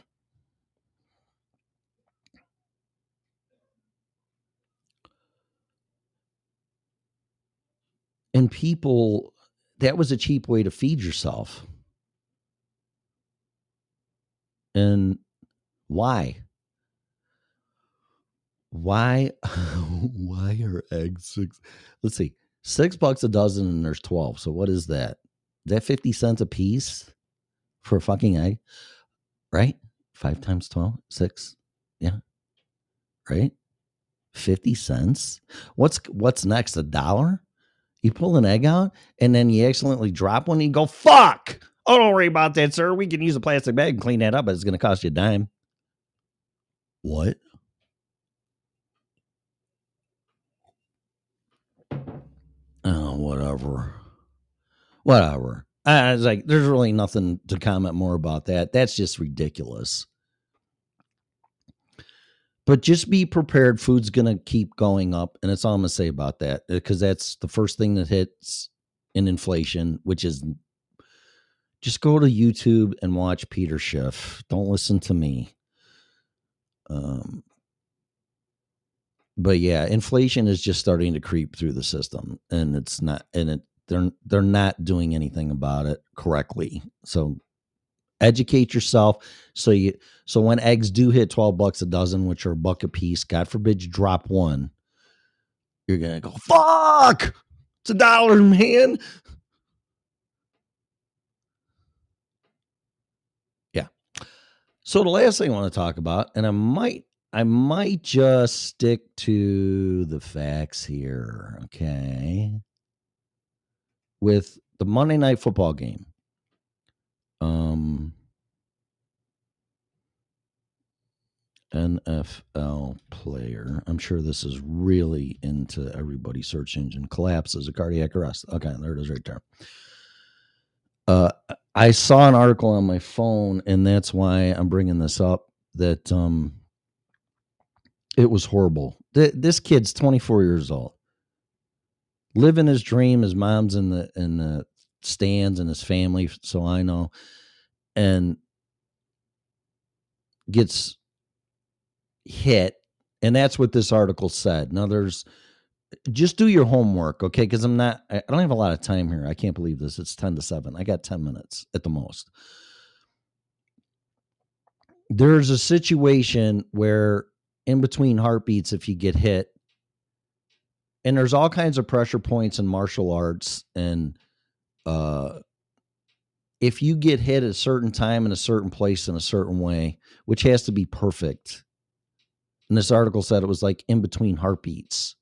And people, that was a cheap way to feed yourself. And why? Why [LAUGHS] why are eggs six? Let's see. Six bucks a dozen and there's 12. So what is that? Is that 50 cents a piece for a fucking egg? Right? Five times 12? Six? Yeah. Right? 50 cents? What's what's next? A dollar? You pull an egg out and then you accidentally drop one and you go, fuck. Oh, don't worry about that, sir. We can use a plastic bag and clean that up, but it's going to cost you a dime. What? Oh, whatever. Whatever. I was like, there's really nothing to comment more about that. That's just ridiculous. But just be prepared. Food's going to keep going up. And that's all I'm going to say about that because that's the first thing that hits in inflation, which is just go to YouTube and watch Peter Schiff. Don't listen to me. Um, but yeah, inflation is just starting to creep through the system, and it's not, and it they're they're not doing anything about it correctly. So educate yourself so you so when eggs do hit 12 bucks a dozen which are a buck a piece god forbid you drop one you're gonna go fuck it's a dollar man So the last thing I want to talk about, and I might I might just stick to the facts here, okay? With the Monday night football game. Um NFL player. I'm sure this is really into everybody's search engine collapses a cardiac arrest. Okay, there it is right there. Uh I saw an article on my phone, and that's why I'm bringing this up. That um, it was horrible. Th- this kid's 24 years old, living his dream. His mom's in the in the stands, and his family. So I know, and gets hit, and that's what this article said. Now there's just do your homework, okay? Because I'm not, I don't have a lot of time here. I can't believe this. It's 10 to 7. I got 10 minutes at the most. There's a situation where, in between heartbeats, if you get hit, and there's all kinds of pressure points in martial arts, and uh, if you get hit at a certain time in a certain place in a certain way, which has to be perfect. And this article said it was like in between heartbeats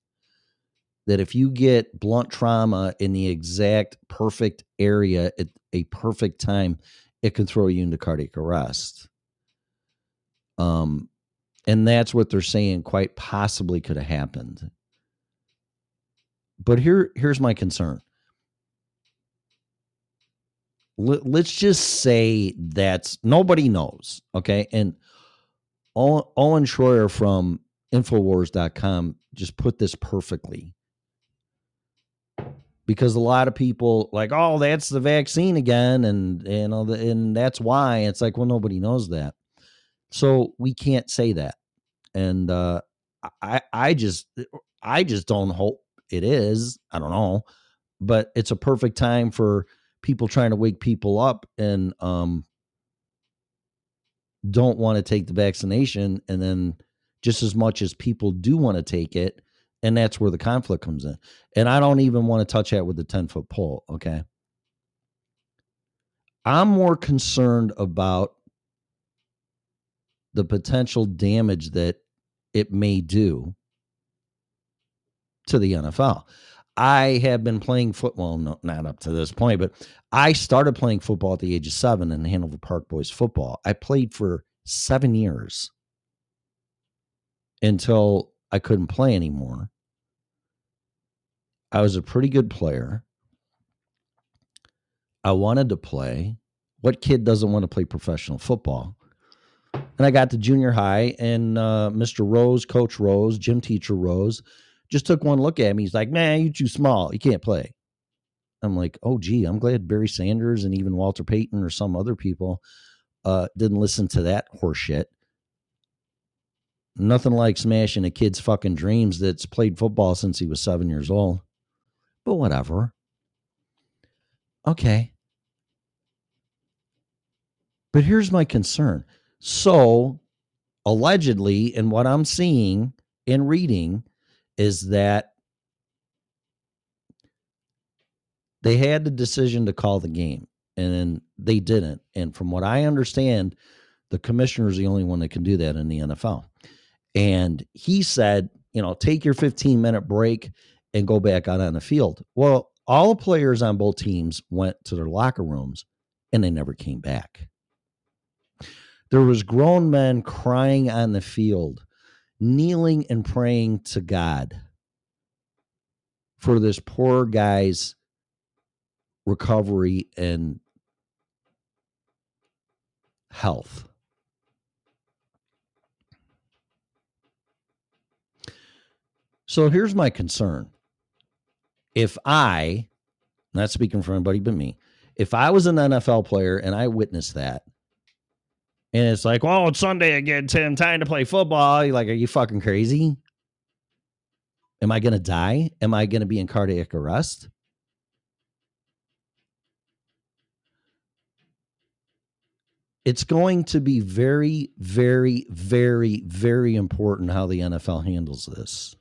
that if you get blunt trauma in the exact perfect area at a perfect time, it can throw you into cardiac arrest. Um, and that's what they're saying quite possibly could have happened. But here, here's my concern. Let's just say that's nobody knows, okay? And Owen Schroyer from Infowars.com just put this perfectly because a lot of people like, oh, that's the vaccine again, and you know, and that's why. It's like, well, nobody knows that, so we can't say that, and uh, I, I just, I just don't hope it is. I don't know, but it's a perfect time for people trying to wake people up and um don't want to take the vaccination. And then just as much as people do want to take it And that's where the conflict comes in. And I don't even want to touch that with the 10 foot pole. Okay. I'm more concerned about the potential damage that it may do to the NFL. I have been playing football, no, not up to this point, but I started playing football at the age of seven in Hanover Park Boys football. I played for seven years until I couldn't play anymore. I was a pretty good player. I wanted to play. What kid doesn't want to play professional football? And I got to junior high, and uh, Mr. Rose, Coach Rose, gym teacher Rose, just took one look at me. He's like, "Man, you're too small. You can't play." I'm like, "Oh, gee, I'm glad Barry Sanders and even Walter Payton or some other people uh, didn't listen to that horseshit." Nothing like smashing a kid's fucking dreams that's played football since he was seven years old. But whatever. Okay. But here's my concern. So, allegedly, and what I'm seeing and reading is that they had the decision to call the game and they didn't. And from what I understand, the commissioner is the only one that can do that in the NFL. And he said, you know, take your 15 minute break and go back out on the field. Well, all the players on both teams went to their locker rooms and they never came back. There was grown men crying on the field, kneeling and praying to God for this poor guy's recovery and health. So here's my concern. If I, not speaking for anybody but me, if I was an NFL player and I witnessed that, and it's like, well, it's Sunday again, Tim, time to play football. You're like, are you fucking crazy? Am I going to die? Am I going to be in cardiac arrest? It's going to be very, very, very, very important how the NFL handles this.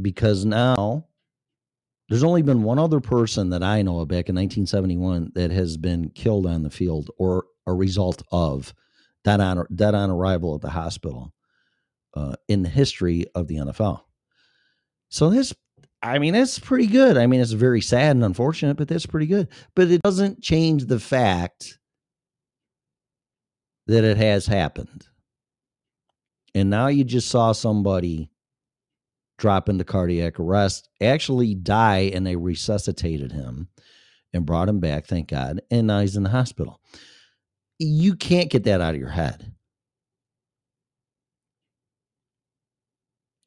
Because now there's only been one other person that I know of back in 1971 that has been killed on the field or a result of dead on dead on arrival at the hospital uh, in the history of the NFL. So this, I mean, it's pretty good. I mean, it's very sad and unfortunate, but that's pretty good. But it doesn't change the fact that it has happened. And now you just saw somebody drop into cardiac arrest, actually die, and they resuscitated him and brought him back, thank God. And now he's in the hospital. You can't get that out of your head.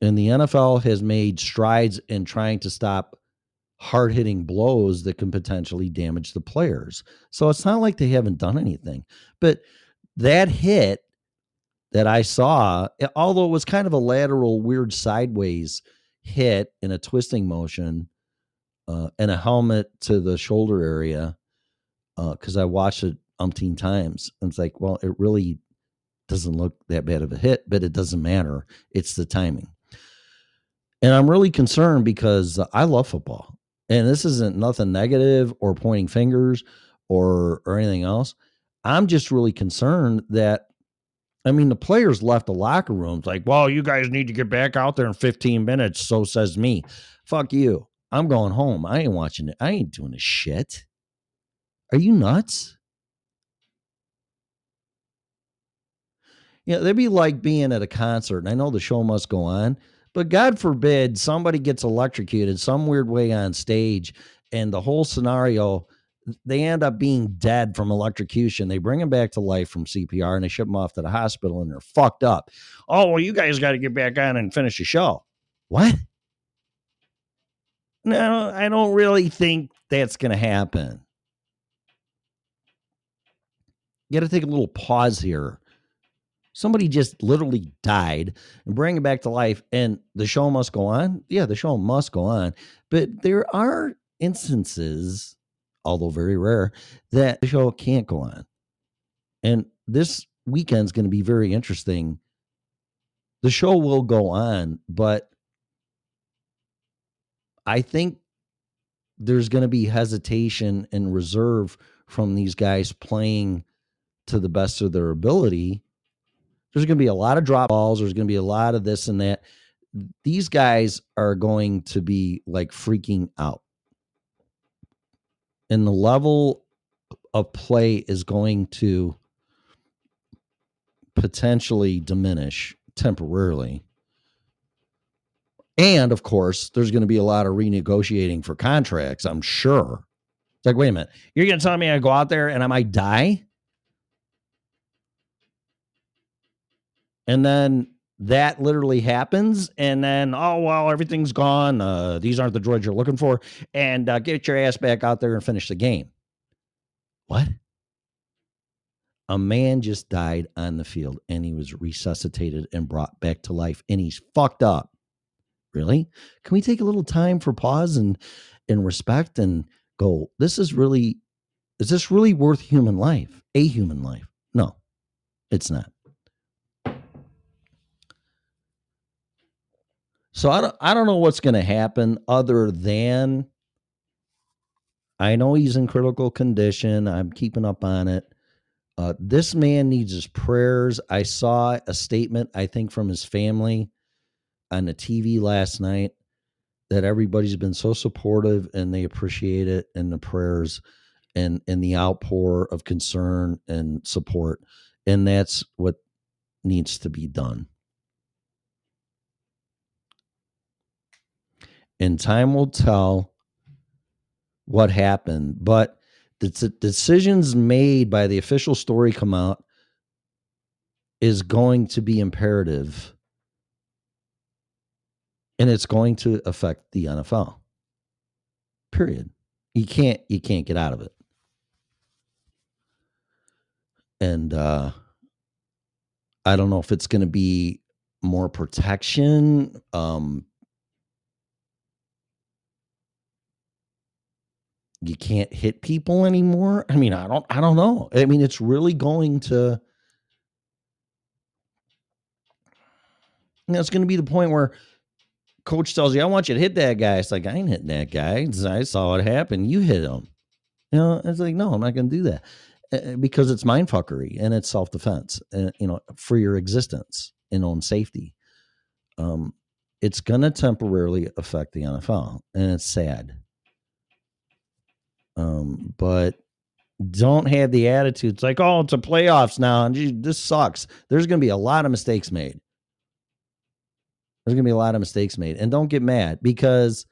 And the NFL has made strides in trying to stop hard hitting blows that can potentially damage the players. So it's not like they haven't done anything. But that hit that I saw, although it was kind of a lateral, weird sideways hit in a twisting motion uh, and a helmet to the shoulder area, because uh, I watched it umpteen times. And it's like, well, it really doesn't look that bad of a hit, but it doesn't matter. It's the timing. And I'm really concerned because I love football. And this isn't nothing negative or pointing fingers or or anything else. I'm just really concerned that I mean, the players left the locker rooms like, well, you guys need to get back out there in 15 minutes. So says me. Fuck you. I'm going home. I ain't watching it. I ain't doing this shit. Are you nuts? Know, they'd be like being at a concert, and I know the show must go on, but God forbid somebody gets electrocuted some weird way on stage, and the whole scenario they end up being dead from electrocution. They bring them back to life from CPR and they ship them off to the hospital and they're fucked up. Oh, well, you guys got to get back on and finish the show. What? No, I don't really think that's going to happen. You got to take a little pause here. Somebody just literally died and bring it back to life, and the show must go on. Yeah, the show must go on. But there are instances although very rare, that the show can't go on. And this weekend's going to be very interesting. The show will go on, but I think there's going to be hesitation and reserve from these guys playing to the best of their ability. There's going to be a lot of drop balls. There's going to be a lot of this and that. These guys are going to be like freaking out. And the level of play is going to potentially diminish temporarily. And of course, there's going to be a lot of renegotiating for contracts, I'm sure. It's like, wait a minute, you're going to tell me I go out there and I might die? And then that literally happens. And then, oh, well, everything's gone. Uh, these aren't the droids you're looking for. And uh, get your ass back out there and finish the game. What? A man just died on the field and he was resuscitated and brought back to life and he's fucked up. Really? Can we take a little time for pause and and respect and go, this is really is this really worth human life? A human life? No, it's not. So I don't I don't know what's going to happen other than I know he's in critical condition. I'm keeping up on it. Uh, this man needs his prayers. I saw a statement, I think, from his family on the TV last night that everybody's been so supportive and they appreciate it and the prayers and and the outpour of concern and support. And that's what needs to be done. And time will tell what happened, but the t- decisions made by the official story come out is going to be imperative and it's going to affect the NFL. Period. You can't you can't get out of it. And uh I don't know if it's going to be more protection um you can't hit people anymore. I mean, I don't I don't know. I mean, it's really going to that's going to be the point where coach tells you, I want you to hit that guy. It's like, I ain't hitting that guy. I saw it happen. You hit him. You know, it's like, no, I'm not going to do that uh, because it's mind fuckery and it's self defense, uh, you know, for your existence and own safety. Um, it's going to temporarily affect the NFL and it's sad. Um, but don't have the attitude. It's like, oh, it's a playoffs now, and gee, this sucks. There's going to be a lot of mistakes made. There's going to be a lot of mistakes made. And don't get mad because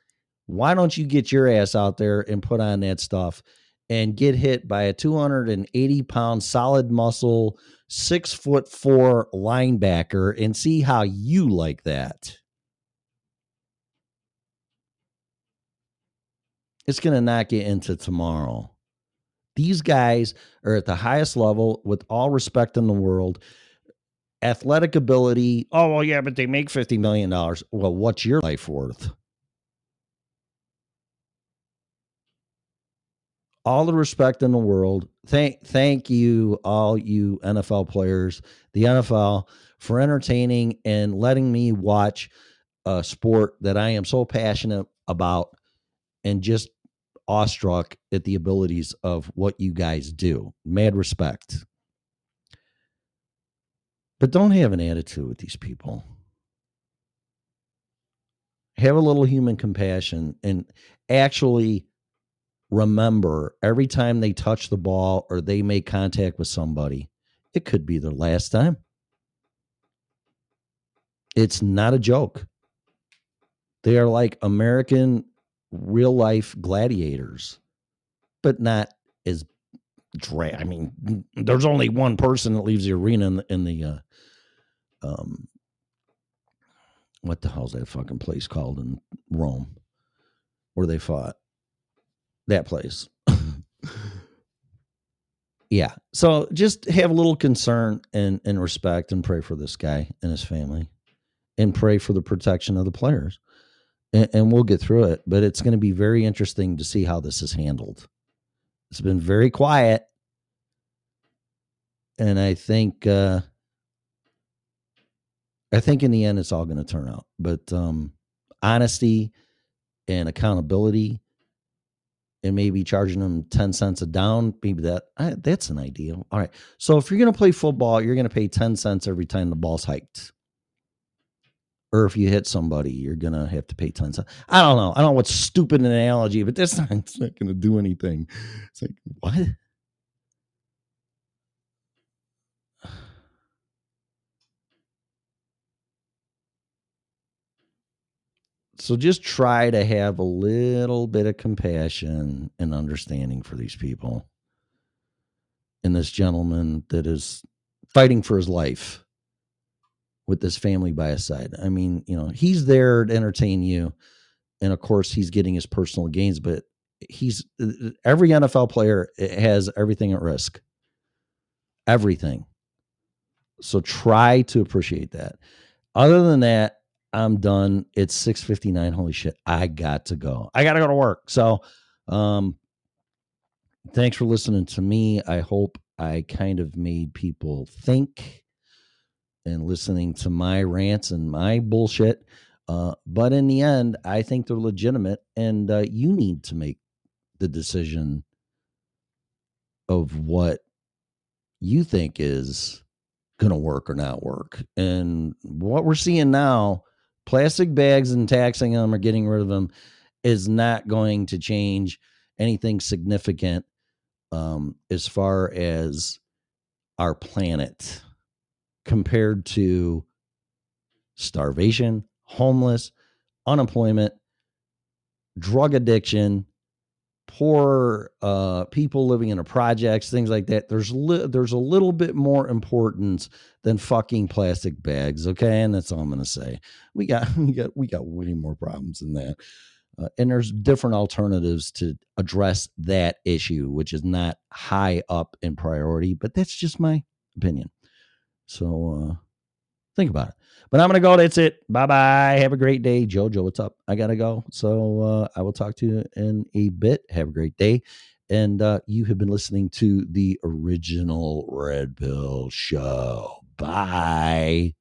why don't you get your ass out there and put on that stuff and get hit by a 280 pound solid muscle, six foot four linebacker and see how you like that? It's going to knock you into tomorrow. These guys are at the highest level with all respect in the world athletic ability. Oh, well, yeah, but they make $50 million. Well, what's your life worth? All the respect in the world. Thank thank you, all you NFL players, the NFL, for entertaining and letting me watch a sport that I am so passionate about and just awestruck at the abilities of what you guys do. Mad respect. But don't have an attitude with these people. Have a little human compassion and actually remember every time they touch the ball or they make contact with somebody, it could be their last time. It's not a joke. They are like American real life gladiators, but not as I mean, there's only one person that leaves the arena in the, in the uh, um, what the hell's that fucking place called in Rome where they fought? That place. [LAUGHS] yeah. So just have a little concern and, and respect and pray for this guy and his family and pray for the protection of the players. And, and we'll get through it. But it's going to be very interesting to see how this is handled. It's been very quiet and I think uh, I think in the end it's all going to turn out. But um, honesty and accountability, and maybe charging them ten cents a down, maybe that I, that's an idea. All right. So if you're going to play football, you're going to pay ten cents every time the ball's hiked. Or if you hit somebody, you're gonna have to pay tons. cents. I don't know. I don't know what's stupid analogy, but this [LAUGHS] not, it's not gonna do anything. It's like what? [SIGHS] so just try to have a little bit of compassion and understanding for these people and this gentleman that is fighting for his life with this family by his side i mean you know he's there to entertain you and of course he's getting his personal gains but he's uh, uh, every nfl player uh, has everything at risk everything so try to appreciate that other than that I'm done. It's 6:59. Holy shit. I got to go. I got to go to work. So, um thanks for listening to me. I hope I kind of made people think and listening to my rants and my bullshit. Uh, but in the end, I think they're legitimate, and uh, you need to make the decision of what you think is going to work or not work. And what we're seeing now plastic bags and taxing them or getting rid of them is not going to change anything significant um, as far as our planet compared to starvation, homeless, unemployment, drug addiction, poor uh, people living in a projects, things like that. There's li- there's a little bit more importance than fucking plastic bags. Okay, and that's all I'm gonna say. We got [LAUGHS] we got we got way more problems than that. Uh, and there's different alternatives to address that issue, which is not high up in priority, but that's just my opinion. So uh, think about it. But I'm gonna go. That's it. Bye bye. Have a great day, Jojo. What's up? I gotta go. So uh, I will talk to you in a bit. Have a great day. And uh, you have been listening to the original Red Pill Show. Bye.